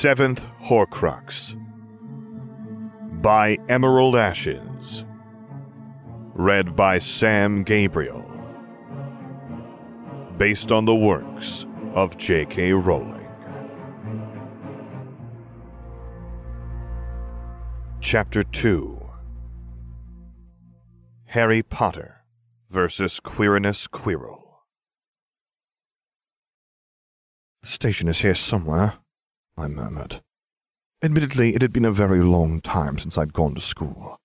Seventh Horcrux by Emerald Ashes. Read by Sam Gabriel. Based on the works of J.K. Rowling. Chapter 2 Harry Potter versus Quirinus Quirrell. The station is here somewhere, I murmured. Admittedly, it had been a very long time since I'd gone to school.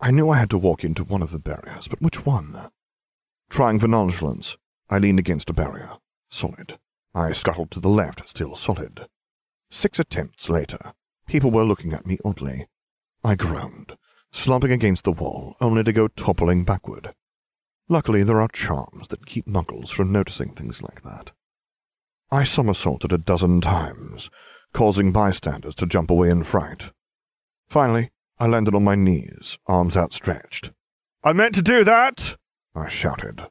I knew I had to walk into one of the barriers, but which one? Trying for nonchalance, I leaned against a barrier. Solid. I scuttled to the left, still solid. Six attempts later, people were looking at me oddly. I groaned, slumping against the wall, only to go toppling backward. Luckily, there are charms that keep Muggles from noticing things like that. I somersaulted a dozen times, causing bystanders to jump away in fright. Finally, I landed on my knees, arms outstretched. I meant to do that! I shouted.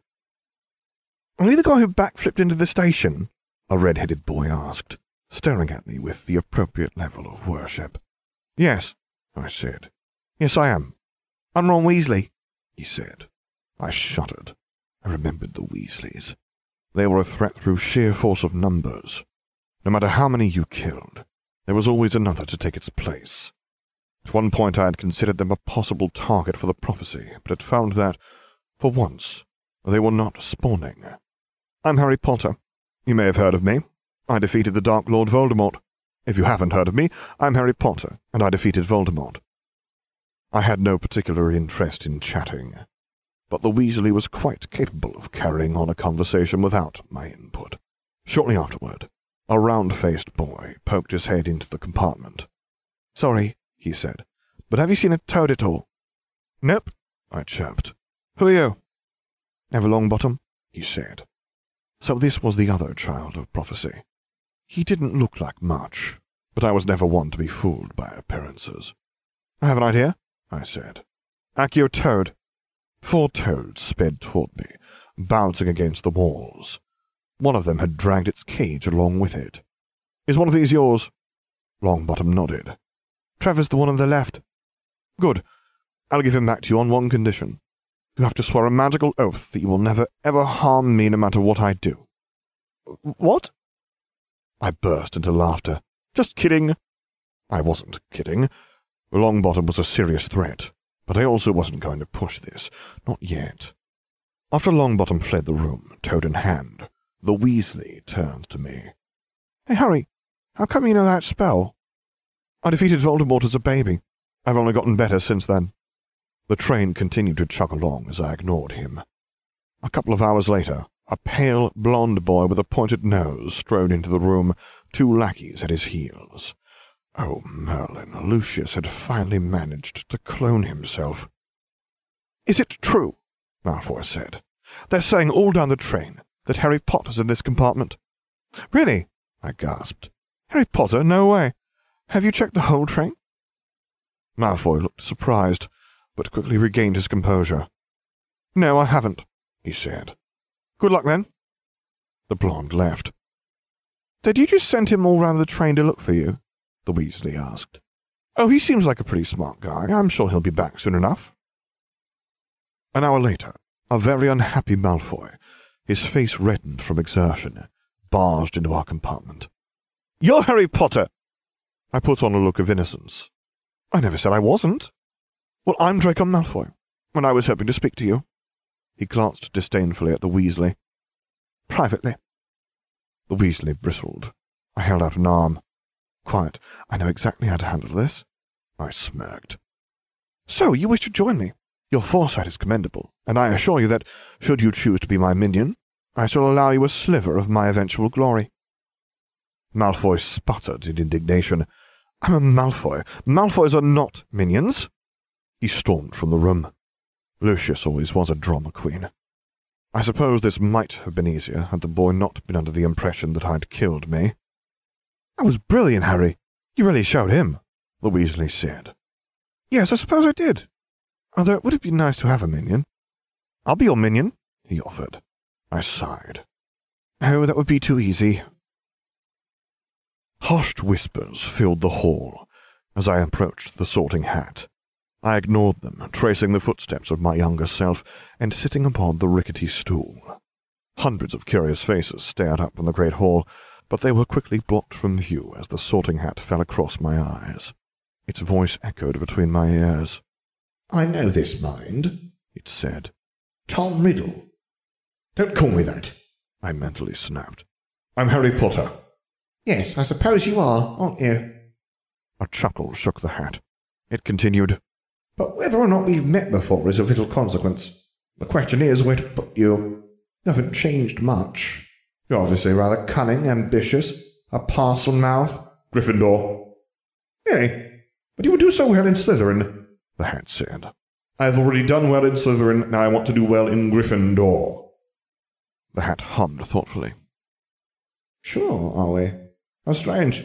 Are you the guy who backflipped into the station? A red-headed boy asked, staring at me with the appropriate level of worship. Yes, I said. Yes, I am. I'm Ron Weasley, he said. I shuddered. I remembered the Weasleys. They were a threat through sheer force of numbers. No matter how many you killed, there was always another to take its place. At one point I had considered them a possible target for the prophecy, but had found that, for once, they were not spawning. I'm Harry Potter. You may have heard of me. I defeated the Dark Lord Voldemort. If you haven't heard of me, I'm Harry Potter, and I defeated Voldemort. I had no particular interest in chatting, but the Weasley was quite capable of carrying on a conversation without my input. Shortly afterward, a round-faced boy poked his head into the compartment. Sorry, he said, but have you seen a toad at all? Nope, I chirped. Who are you? Neville Longbottom, he said. So this was the other child of prophecy. He didn't look like much, but I was never one to be fooled by appearances. I have an idea, I said. Accio Toad. Four toads sped toward me, bouncing against the walls. One of them had dragged its cage along with it. Is one of these yours? Longbottom nodded. Trevor's the one on the left. Good. I'll give him back to you on one condition. You have to swear a magical oath that you will never, ever harm me no matter what I do. What? I burst into laughter. Just kidding. I wasn't kidding. Longbottom was a serious threat, but I also wasn't going to push this. Not yet. After Longbottom fled the room, toad in hand, the Weasley turned to me. Hey, Harry, how come you know that spell? I defeated Voldemort as a baby. I've only gotten better since then. The train continued to chug along as I ignored him. A couple of hours later, a pale, blond boy with a pointed nose strode into the room, two lackeys at his heels. Oh, Merlin, Lucius had finally managed to clone himself. Is it true? Malfoy said. They're saying all down the train that Harry Potter's in this compartment. Really? I gasped. Harry Potter? No way. Have you checked the whole train? Malfoy looked surprised, but quickly regained his composure. No, I haven't, he said. Good luck then. The blonde left. Did you just send him all round the train to look for you? The Weasley asked. Oh, he seems like a pretty smart guy. I'm sure he'll be back soon enough. An hour later, a very unhappy Malfoy his face reddened from exertion, barged into our compartment. You're Harry Potter! I put on a look of innocence. I never said I wasn't. Well, I'm Draco Malfoy, and I was hoping to speak to you. He glanced disdainfully at the Weasley. Privately. The Weasley bristled. I held out an arm. Quiet. I know exactly how to handle this. I smirked. So, you wish to join me? Your foresight is commendable, and I assure you that, should you choose to be my minion, I shall allow you a sliver of my eventual glory. Malfoy sputtered in indignation. I'm a Malfoy. Malfoys are not minions. He stormed from the room. Lucius always was a drama queen. I suppose this might have been easier had the boy not been under the impression that I'd killed me. That was brilliant, Harry. You really showed him, the Weasley said. Yes, I suppose I did, Although it would have been nice to have a minion. I'll be your minion, he offered. I sighed. Oh, that would be too easy. Hushed whispers filled the hall as I approached the sorting hat. I ignored them, tracing the footsteps of my younger self and sitting upon the rickety stool. Hundreds of curious faces stared up from the great hall, but they were quickly blocked from view as the sorting hat fell across my eyes. Its voice echoed between my ears. I know this mind, it said. Tom Riddle. Don't call me that, I mentally snapped. I'm Harry Potter. Yes, I suppose you are, aren't you? A chuckle shook the hat. It continued, But whether or not we've met before is of little consequence. The question is where to put you. You haven't changed much. You're obviously rather cunning, ambitious, a Parselmouth, Gryffindor. Really? But you would do so well in Slytherin, the hat said. I've already done well in Slytherin, now I want to do well in Gryffindor. The hat hummed thoughtfully. Sure, are we? How strange.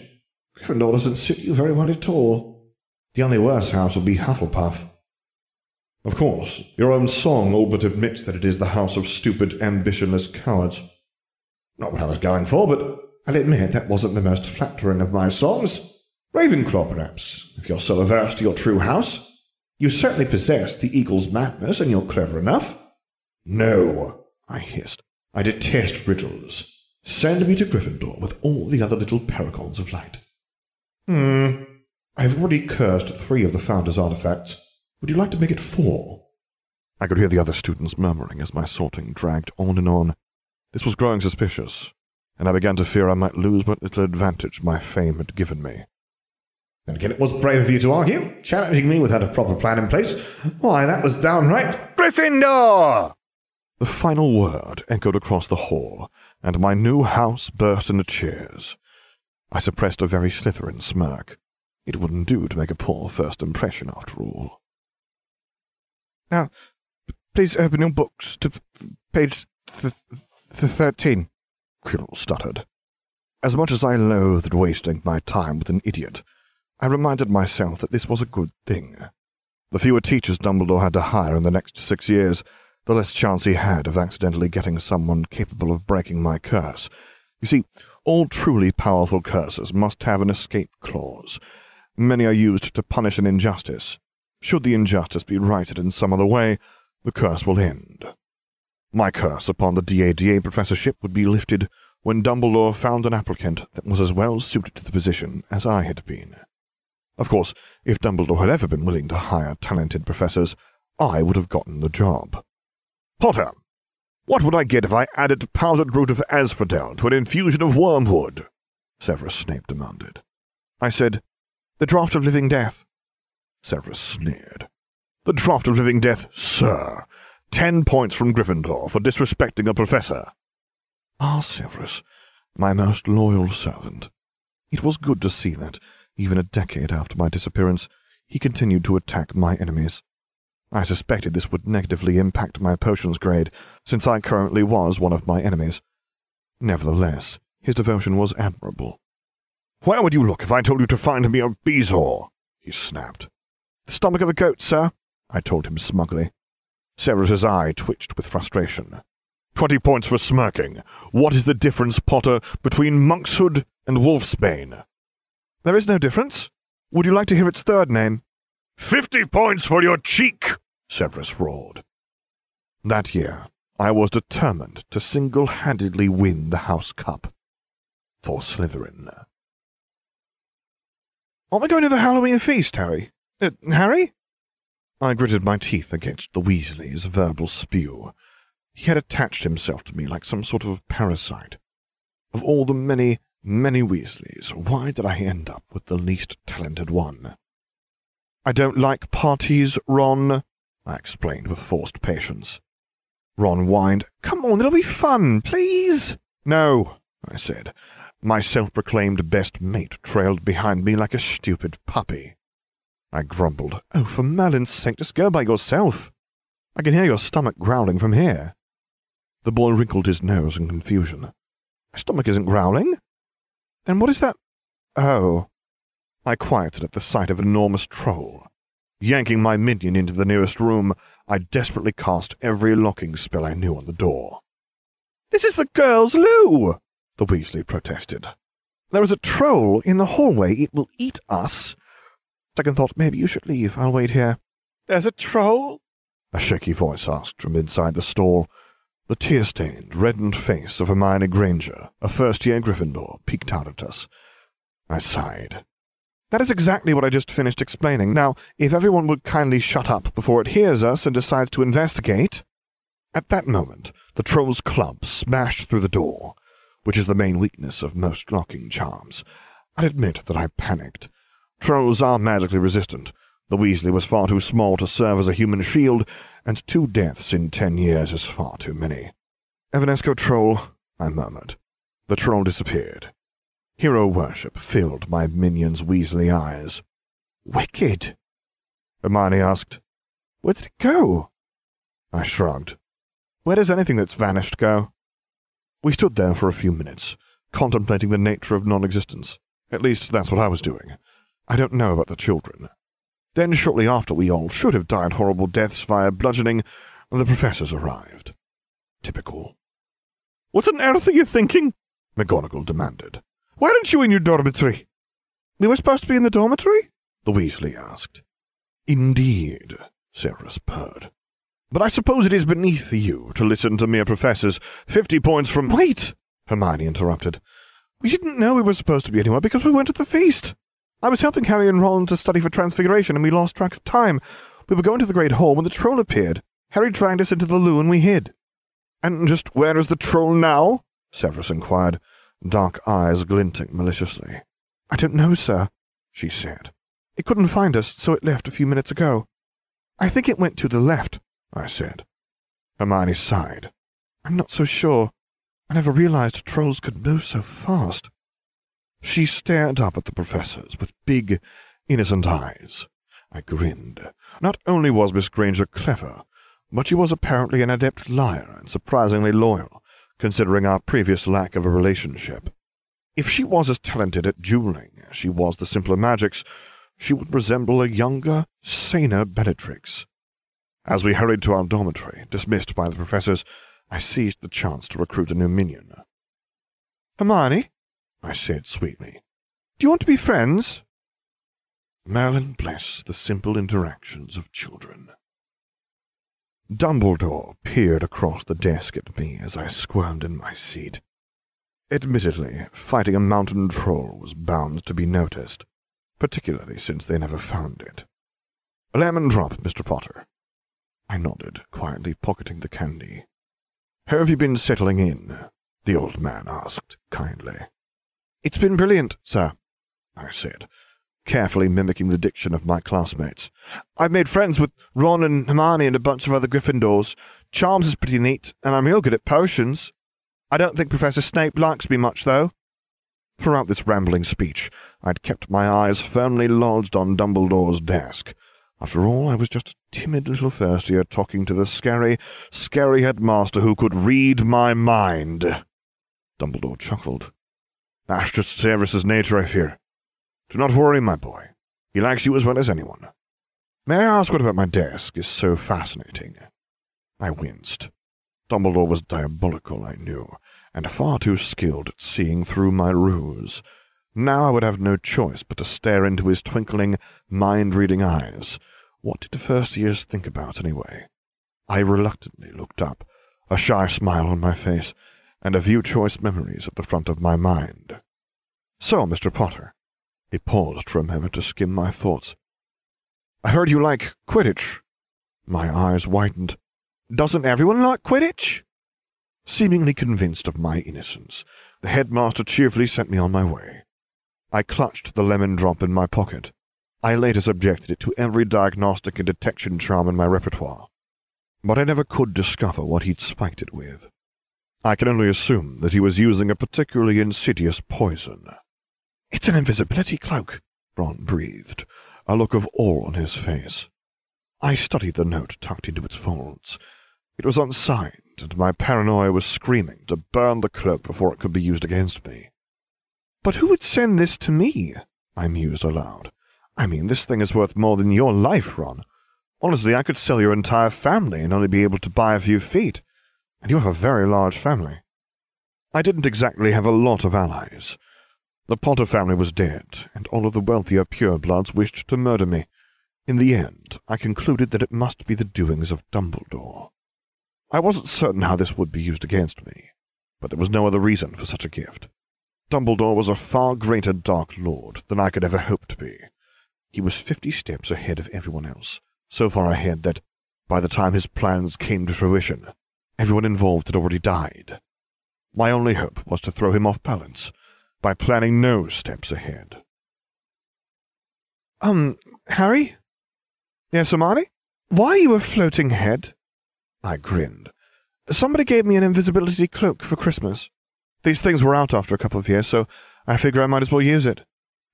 Gryffindor doesn't suit you very well at all. The only worse house would be Hufflepuff. Of course, your own song all but admits that it is the house of stupid, ambitionless cowards. Not what I was going for, but I'll admit that wasn't the most flattering of my songs. Ravenclaw, perhaps, if you're so averse to your true house. You certainly possess the eagle's madness, and you're clever enough. No, I hissed. I detest riddles. Send me to Gryffindor with all the other little paragons of light. Hmm. I've already cursed three of the Founder's artifacts. Would you like to make it four? I could hear the other students murmuring as my sorting dragged on and on. This was growing suspicious, and I began to fear I might lose what little advantage my fame had given me. Then again, it was brave of you to argue, challenging me without a proper plan in place. Why, that was downright Gryffindor! The final word echoed across the hall, and my new house burst into cheers. I suppressed a very Slytherin smirk. It wouldn't do to make a poor first impression, after all. Now, please open your books to page th- th- thirteen, Quirrell stuttered. As much as I loathed wasting my time with an idiot, I reminded myself that this was a good thing. The fewer teachers Dumbledore had to hire in the next six years, the less chance he had of accidentally getting someone capable of breaking my curse. You see, all truly powerful curses must have an escape clause. Many are used to punish an injustice. Should the injustice be righted in some other way, the curse will end. My curse upon the DADA professorship would be lifted when Dumbledore found an applicant that was as well suited to the position as I had been. Of course, if Dumbledore had ever been willing to hire talented professors, I would have gotten the job. Potter, what would I get if I added powdered root of asphodel to an infusion of wormwood? Severus Snape demanded. I said, The draught of living death. Severus sneered. The draught of living death, sir. Ten points from Gryffindor for disrespecting a professor. Ah, Severus, my most loyal servant. It was good to see that, even a decade after my disappearance, he continued to attack my enemies. I suspected this would negatively impact my potions grade, since I currently was one of my enemies. Nevertheless, his devotion was admirable. Where would you look if I told you to find me a bezoar? he snapped. The stomach of a goat, sir, I told him smugly. Severus's eye twitched with frustration. Twenty points for smirking. What is the difference, Potter, between monkshood and wolfsbane? There is no difference. Would you like to hear its third name? Fifty points for your cheek! Severus roared. That year, I was determined to single-handedly win the House Cup. For Slytherin. Aren't we going to the Halloween feast, Harry? Uh, Harry? I gritted my teeth against the Weasley's verbal spew. He had attached himself to me like some sort of parasite. Of all the many, many Weasleys, why did I end up with the least talented one? I don't like parties, Ron, I explained with forced patience. Ron whined, Come on, it'll be fun, please. No, I said. My self-proclaimed best mate trailed behind me like a stupid puppy. I grumbled, Oh, for Merlin's sake, just go by yourself. I can hear your stomach growling from here. The boy wrinkled his nose in confusion. My stomach isn't growling. Then what is that? Oh. I quieted at the sight of an enormous troll. Yanking my minion into the nearest room, I desperately cast every locking spell I knew on the door. This is the girls' loo, the Weasley protested. There is a troll in the hallway. It will eat us. Second thought, maybe you should leave. I'll wait here. There's a troll? A shaky voice asked from inside the stall. The tear-stained, reddened face of Hermione Granger, a first-year Gryffindor, peeked out at us. I sighed. That is exactly what I just finished explaining. Now, if everyone would kindly shut up before it hears us and decides to investigate. At that moment, the troll's club smashed through the door, which is the main weakness of most locking charms. I admit that I panicked. Trolls are magically resistant. The Weasley was far too small to serve as a human shield, and two deaths in ten years is far too many. Evanesco troll, I murmured. The troll disappeared. Hero worship filled my minion's Weasley eyes. Wicked! Hermione asked. Where did it go? I shrugged. Where does anything that's vanished go? We stood there for a few minutes, contemplating the nature of non-existence. At least that's what I was doing. I don't know about the children. Then, shortly after we all should have died horrible deaths via bludgeoning, the professors arrived. Typical. What on earth are you thinking? McGonagall demanded. Why aren't you in your dormitory? We were supposed to be in the dormitory? The Weasley asked. Indeed, Severus purred. But I suppose it is beneath you to listen to mere professors. Fifty points from... Wait! Hermione interrupted. We didn't know we were supposed to be anywhere because we weren't at the feast. I was helping Harry and Ron to study for Transfiguration, and we lost track of time. We were going to the Great Hall when the troll appeared. Harry dragged us into the loo, and we hid. And just where is the troll now? Severus inquired, dark eyes glinting maliciously. I don't know, sir, she said. It couldn't find us, so it left a few minutes ago. I think it went to the left, I said. Hermione sighed. I'm not so sure. I never realized trolls could move so fast. She stared up at the professors with big, innocent eyes. I grinned. Not only was Miss Granger clever, but she was apparently an adept liar and surprisingly loyal, considering our previous lack of a relationship. If she was as talented at dueling as she was the simpler magics, she would resemble a younger, saner Bellatrix. As we hurried to our dormitory, dismissed by the professors, I seized the chance to recruit a new minion. Hermione, I said sweetly, do you want to be friends? Merlin bless the simple interactions of children. Dumbledore peered across the desk at me as I squirmed in my seat. Admittedly, fighting a mountain troll was bound to be noticed, particularly since they never found it. A lemon drop, Mr. Potter. I nodded, quietly pocketing the candy. How have you been settling in? The old man asked, kindly. It's been brilliant, sir, I said, carefully mimicking the diction of my classmates. I've made friends with Ron and Hermione and a bunch of other Gryffindors. Charms is pretty neat, and I'm real good at potions. I don't think Professor Snape likes me much, though. Throughout this rambling speech, I'd kept my eyes firmly lodged on Dumbledore's desk. After all, I was just a timid little first year talking to the scary, scary headmaster who could read my mind. Dumbledore chuckled. That's just Severus's nature, I fear. Do not worry, my boy. He likes you as well as anyone. May I ask what about my desk is so fascinating? I winced. Dumbledore was diabolical, I knew, and far too skilled at seeing through my ruse. Now I would have no choice but to stare into his twinkling, mind-reading eyes. What did the first years think about, anyway? I reluctantly looked up, a shy smile on my face, and a few choice memories at the front of my mind. So, Mr. Potter, he paused for a moment to skim my thoughts. I heard you like Quidditch. My eyes widened. Doesn't everyone like Quidditch? Seemingly convinced of my innocence, the headmaster cheerfully sent me on my way. I clutched the lemon drop in my pocket. I later subjected it to every diagnostic and detection charm in my repertoire, but I never could discover what he'd spiked it with. I can only assume that he was using a particularly insidious poison. It's an invisibility cloak, Ron breathed, a look of awe on his face. I studied the note tucked into its folds. It was unsigned, and my paranoia was screaming to burn the cloak before it could be used against me. But who would send this to me? I mused aloud. I mean, this thing is worth more than your life, Ron. Honestly, I could sell your entire family and only be able to buy a few feet. And you have a very large family. I didn't exactly have a lot of allies. The Potter family was dead, and all of the wealthier purebloods wished to murder me. In the end, I concluded that it must be the doings of Dumbledore. I wasn't certain how this would be used against me, but there was no other reason for such a gift. Dumbledore was a far greater Dark Lord than I could ever hope to be. He was fifty steps ahead of everyone else, so far ahead that, by the time his plans came to fruition, everyone involved had already died. My only hope was to throw him off balance by planning no steps ahead. Um, Harry? Yes, Hermione? Why are you a floating head? I grinned. Somebody gave me an invisibility cloak for Christmas. These things were out after a couple of years, so I figure I might as well use it.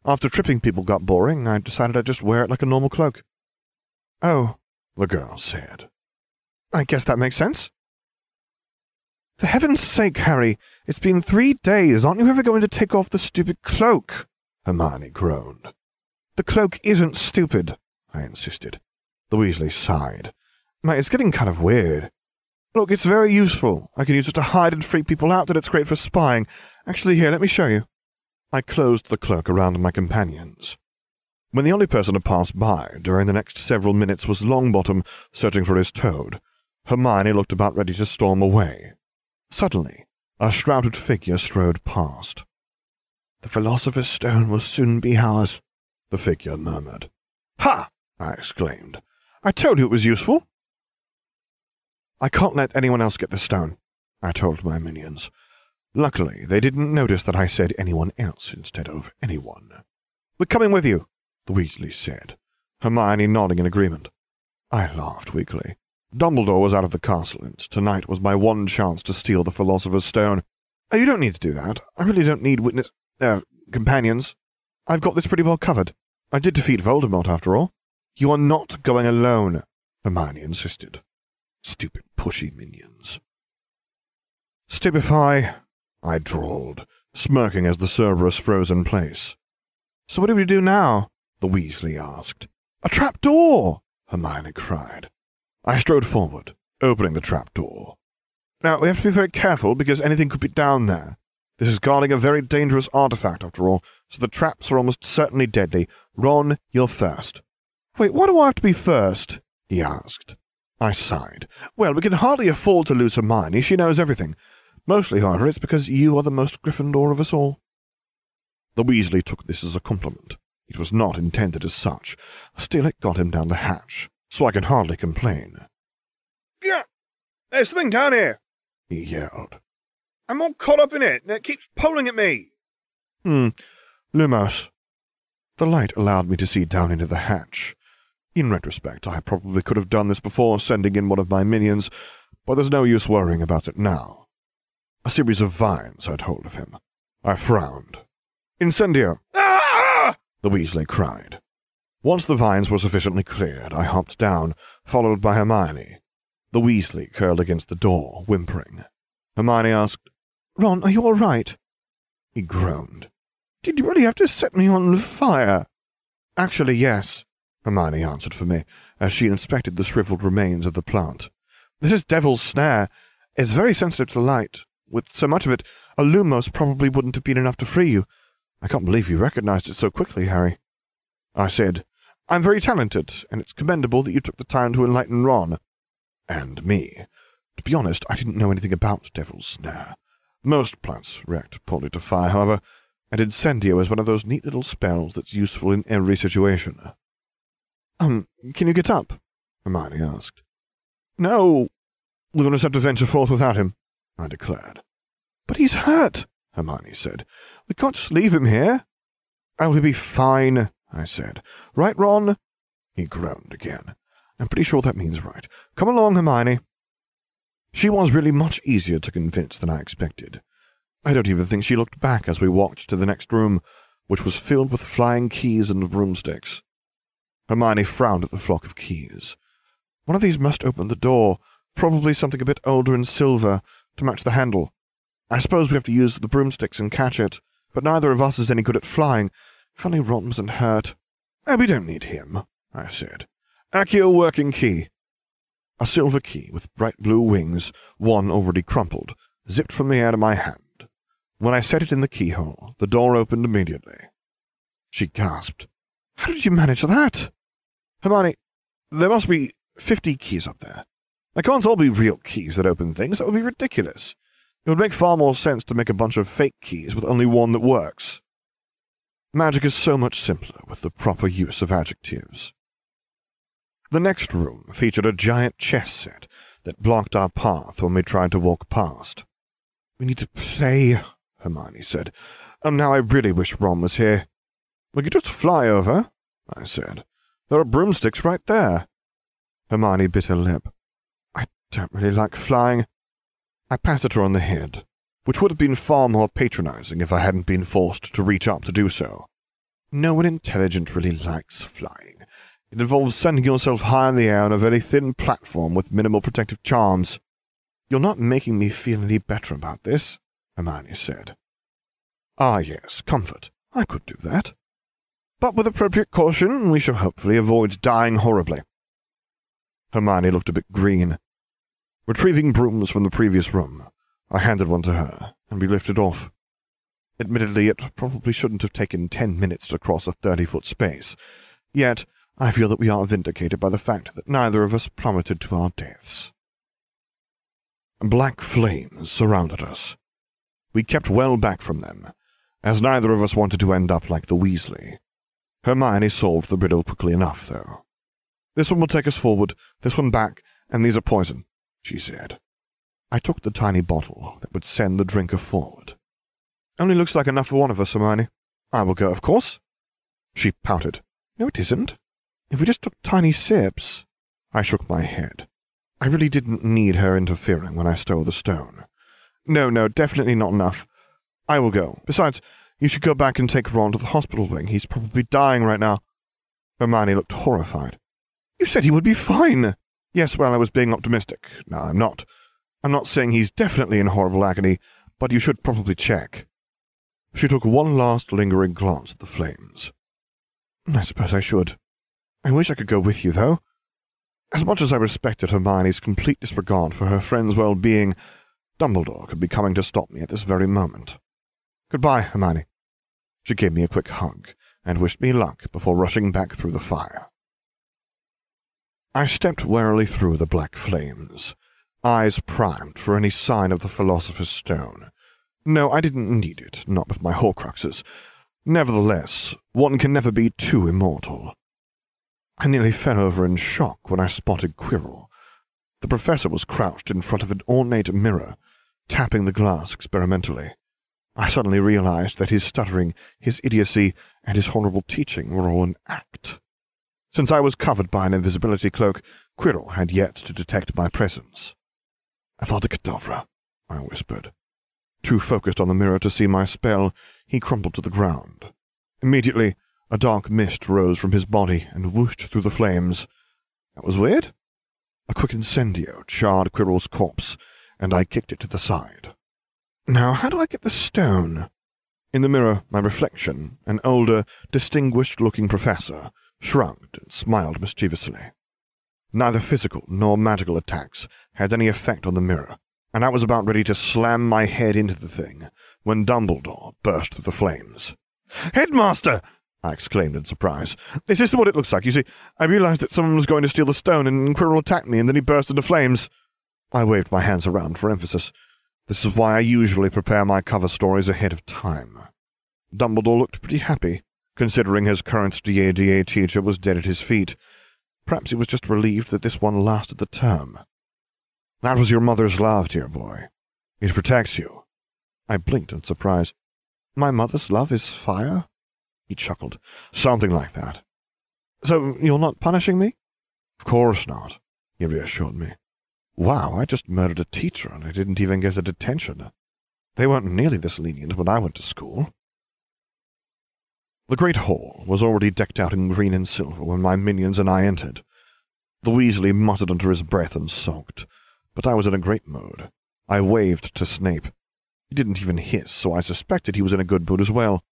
After tripping people got boring, I decided I'd just wear it like a normal cloak. Oh, the girl said. I guess that makes sense. For heaven's sake, Harry, it's been three days. Aren't you ever going to take off the stupid cloak? Hermione groaned. The cloak isn't stupid, I insisted. The Weasley sighed. Mate, it's getting kind of weird. Look, it's very useful. I can use it to hide and freak people out, and it's great for spying. Actually, here, let me show you. I closed the cloak around my companions. When the only person to pass by during the next several minutes was Longbottom searching for his toad, Hermione looked about ready to storm away. Suddenly, a shrouded figure strode past. The Philosopher's Stone will soon be ours, the figure murmured. Ha! I exclaimed. I told you it was useful. I can't let anyone else get the stone, I told my minions. Luckily, they didn't notice that I said anyone else instead of anyone. We're coming with you, the Weasleys said, Hermione nodding in agreement. I laughed weakly. Dumbledore was out of the castle, and tonight was my one chance to steal the Philosopher's Stone. Oh, you don't need to do that. I really don't need witness... Uh, companions. I've got this pretty well covered. I did defeat Voldemort, after all. You are not going alone, Hermione insisted. Stupid pushy minions. Stupefy, I drawled, smirking as the Cerberus froze in place. So what do we do now? the Weasley asked. A trap door! Hermione cried. I strode forward, opening the trap door. Now, we have to be very careful because anything could be down there. This is guarding a very dangerous artifact, after all, so the traps are almost certainly deadly. Ron, you're first. Wait, why do I have to be first? he asked. I sighed. Well, we can hardly afford to lose Hermione. She knows everything. Mostly, however, it's because you are the most Gryffindor of us all. The Weasley took this as a compliment. It was not intended as such. Still, it got him down the hatch so I can hardly complain. Yeah, there's something down here, he yelled. I'm all caught up in it, and it keeps pulling at me. Hmm, Lumos. The light allowed me to see down into the hatch. In retrospect, I probably could have done this before sending in one of my minions, but there's no use worrying about it now. A series of vines had hold of him. I frowned. Incendio! Ah! The Weasley cried. Once the vines were sufficiently cleared, I hopped down, followed by Hermione. The Weasley curled against the door, whimpering. Hermione asked, Ron, are you all right? He groaned. Did you really have to set me on fire? Actually, yes, Hermione answered for me, as she inspected the shriveled remains of the plant. This is Devil's Snare. It's very sensitive to light. With so much of it, a lumos probably wouldn't have been enough to free you. I can't believe you recognized it so quickly, Harry. I said, I'm very talented, and it's commendable that you took the time to enlighten Ron. And me. To be honest, I didn't know anything about Devil's Snare. Most plants react poorly to fire, however, and Incendio is one of those neat little spells that's useful in every situation. Um, can you get up? Hermione asked. No, we'll just have to venture forth without him, I declared. But he's hurt, Hermione said. We can't just leave him here. Oh, he'll be fine, I said. Right, Ron? He groaned again. I'm pretty sure that means right. Come along, Hermione. She was really much easier to convince than I expected. I don't even think she looked back as we walked to the next room, which was filled with flying keys and broomsticks. Hermione frowned at the flock of keys. One of these must open the door, probably something a bit older and silver, to match the handle. I suppose we have to use the broomsticks and catch it, but neither of us is any good at flying, Ron wasn't hurt. Oh, we don't need him, I said. Accio working key. A silver key with bright blue wings, one already crumpled, zipped from the air to my hand. When I set it in the keyhole, the door opened immediately. She gasped. How did you manage that? Hermione, there must be fifty keys up there. They can't all be real keys that open things. That would be ridiculous. It would make far more sense to make a bunch of fake keys with only one that works. Magic is so much simpler with the proper use of adjectives. The next room featured a giant chess set that blocked our path when we tried to walk past. We need to play, Hermione said. And now I really wish Ron was here. We could just fly over, I said. There are broomsticks right there. Hermione bit her lip. I don't really like flying. I patted her on the head, which would have been far more patronizing if I hadn't been forced to reach up to do so. No one intelligent really likes flying. It involves sending yourself high in the air on a very thin platform with minimal protective charms. You're not making me feel any better about this, Hermione said. Ah, yes, comfort. I could do that. But with appropriate caution, we shall hopefully avoid dying horribly. Hermione looked a bit green. Retrieving brooms from the previous room, I handed one to her, and we lifted off. Admittedly, it probably shouldn't have taken ten minutes to cross a thirty-foot space, yet I feel that we are vindicated by the fact that neither of us plummeted to our deaths. Black flames surrounded us. We kept well back from them, as neither of us wanted to end up like the Weasley. Hermione solved the riddle quickly enough, though. This one will take us forward, this one back, and these are poison, she said. I took the tiny bottle that would send the drinker forward. Only looks like enough for one of us, Hermione. I will go, of course. She pouted. No, it isn't. If we just took tiny sips. I shook my head. I really didn't need her interfering when I stole the stone. No, no, definitely not enough. I will go. Besides, you should go back and take Ron to the hospital wing. He's probably dying right now. Hermione looked horrified. You said he would be fine. Yes, well, I was being optimistic. No, I'm not. I'm not saying he's definitely in horrible agony, but you should probably check. She took one last lingering glance at the flames. I suppose I should. I wish I could go with you, though. As much as I respected Hermione's complete disregard for her friend's well-being, Dumbledore could be coming to stop me at this very moment. Goodbye, Hermione. She gave me a quick hug and wished me luck before rushing back through the fire. I stepped warily through the black flames, eyes primed for any sign of the Philosopher's Stone. No, I didn't need it, not with my Horcruxes. Nevertheless, one can never be too immortal. I nearly fell over in shock when I spotted Quirrell. The professor was crouched in front of an ornate mirror, tapping the glass experimentally. I suddenly realized that his stuttering, his idiocy, and his horrible teaching were all an act. Since I was covered by an invisibility cloak, Quirrell had yet to detect my presence. Avada Kedavra, I whispered. Too focused on the mirror to see my spell, he crumpled to the ground. Immediately, a dark mist rose from his body and whooshed through the flames. That was weird. A quick incendio charred Quirrell's corpse, and I kicked it to the side. Now, how do I get the stone? In the mirror, my reflection, an older, distinguished-looking professor, shrugged and smiled mischievously. Neither physical nor magical attacks had any effect on the mirror, and I was about ready to slam my head into the thing when Dumbledore burst through the flames. Headmaster! I exclaimed in surprise. This is what it looks like. You see, I realized that someone was going to steal the stone, and Quirrell attacked me, and then he burst into flames. I waved my hands around for emphasis. This is why I usually prepare my cover stories ahead of time. Dumbledore looked pretty happy, considering his current DADA teacher was dead at his feet. Perhaps he was just relieved that this one lasted the term. That was your mother's love, dear boy. It protects you. I blinked in surprise. My mother's love is fire? He chuckled. Something like that. So you're not punishing me? Of course not, he reassured me. Wow, I just murdered a teacher and I didn't even get a detention. They weren't nearly this lenient when I went to school. The great hall was already decked out in green and silver when my minions and I entered. The Weasley muttered under his breath and sulked, but I was in a great mood. I waved to Snape. He didn't even hiss, so I suspected he was in a good mood as well.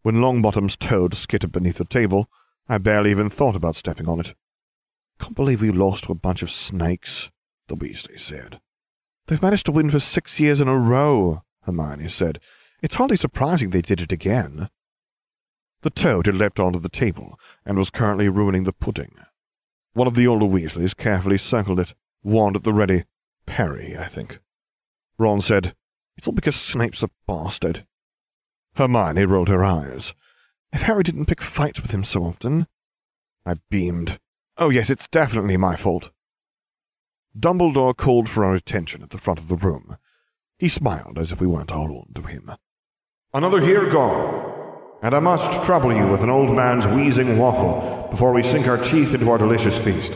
When Longbottom's toad skittered beneath the table, I barely even thought about stepping on it. Can't believe we lost to a bunch of snakes, the Weasley said. They've managed to win for six years in a row, Hermione said. It's hardly surprising they did it again. The toad had leapt onto the table and was currently ruining the pudding. One of the older Weasleys carefully circled it, wand at the ready. Perry, I think. Ron said, It's all because Snape's a bastard. Hermione rolled her eyes. If Harry didn't pick fights with him so often. I beamed. Oh, yes, it's definitely my fault. Dumbledore called for our attention at the front of the room. He smiled as if we weren't all on to him. Another here gone, and I must trouble you with an old man's wheezing waffle before we sink our teeth into our delicious feast.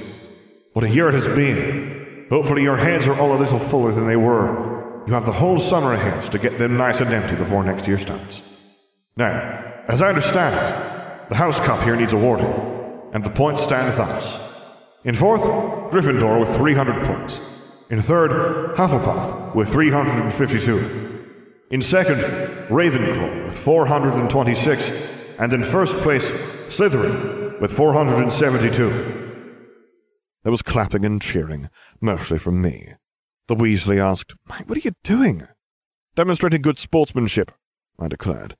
What a year it has been. Hopefully your heads are all a little fuller than they were. You have the whole summer ahead to get them nice and empty before next year starts. Now, as I understand it, the House Cup here needs awarding, and the points stand thus. In fourth, Gryffindor with 300 points. In third, Hufflepuff with 352. In second, Ravenclaw with 426. And in first place, Slytherin with 472. There was clapping and cheering, mostly from me. The Weasley asked, What are you doing? Demonstrating good sportsmanship, I declared.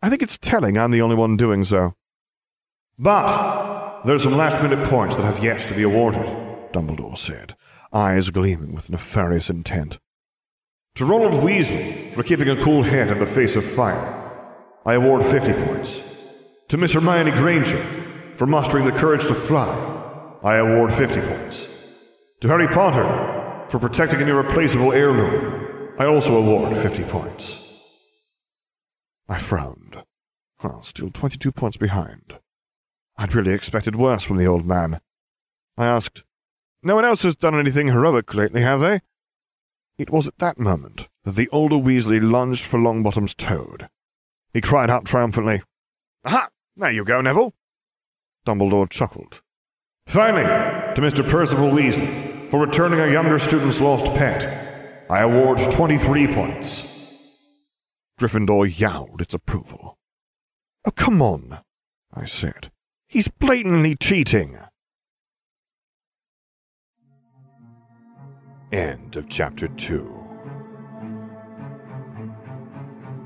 I think it's telling I'm the only one doing so. But there's some last minute points that have yet to be awarded, Dumbledore said, eyes gleaming with nefarious intent. To Ronald Weasley for keeping a cool head in the face of fire, I award 50 points. To Miss Hermione Granger for mustering the courage to fly, I award 50 points. To Harry Potter for protecting an irreplaceable heirloom, I also award 50 points. I frowned. Oh, still 22 points behind. I'd really expected worse from the old man. I asked, No one else has done anything heroic lately, have they? It was at that moment that the older Weasley lunged for Longbottom's toad. He cried out triumphantly, Aha! There you go, Neville! Dumbledore chuckled. Finally, to Mr. Percival Weasley, for returning a younger student's lost pet, I award 23 points. Gryffindor yowled its approval. Oh, come on, I said. He's blatantly cheating. End of chapter 2.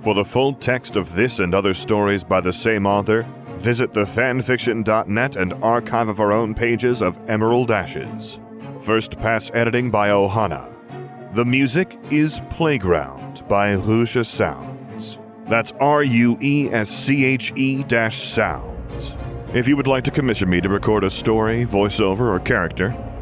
For the full text of this and other stories by the same author, visit thefanfiction.net and archive of our own pages of Emerald Ashes. First pass editing by Ohana. The music is Playground by Ruesche Sounds. That's R U E S C H E Sounds. If you would like to commission me to record a story, voiceover, or character,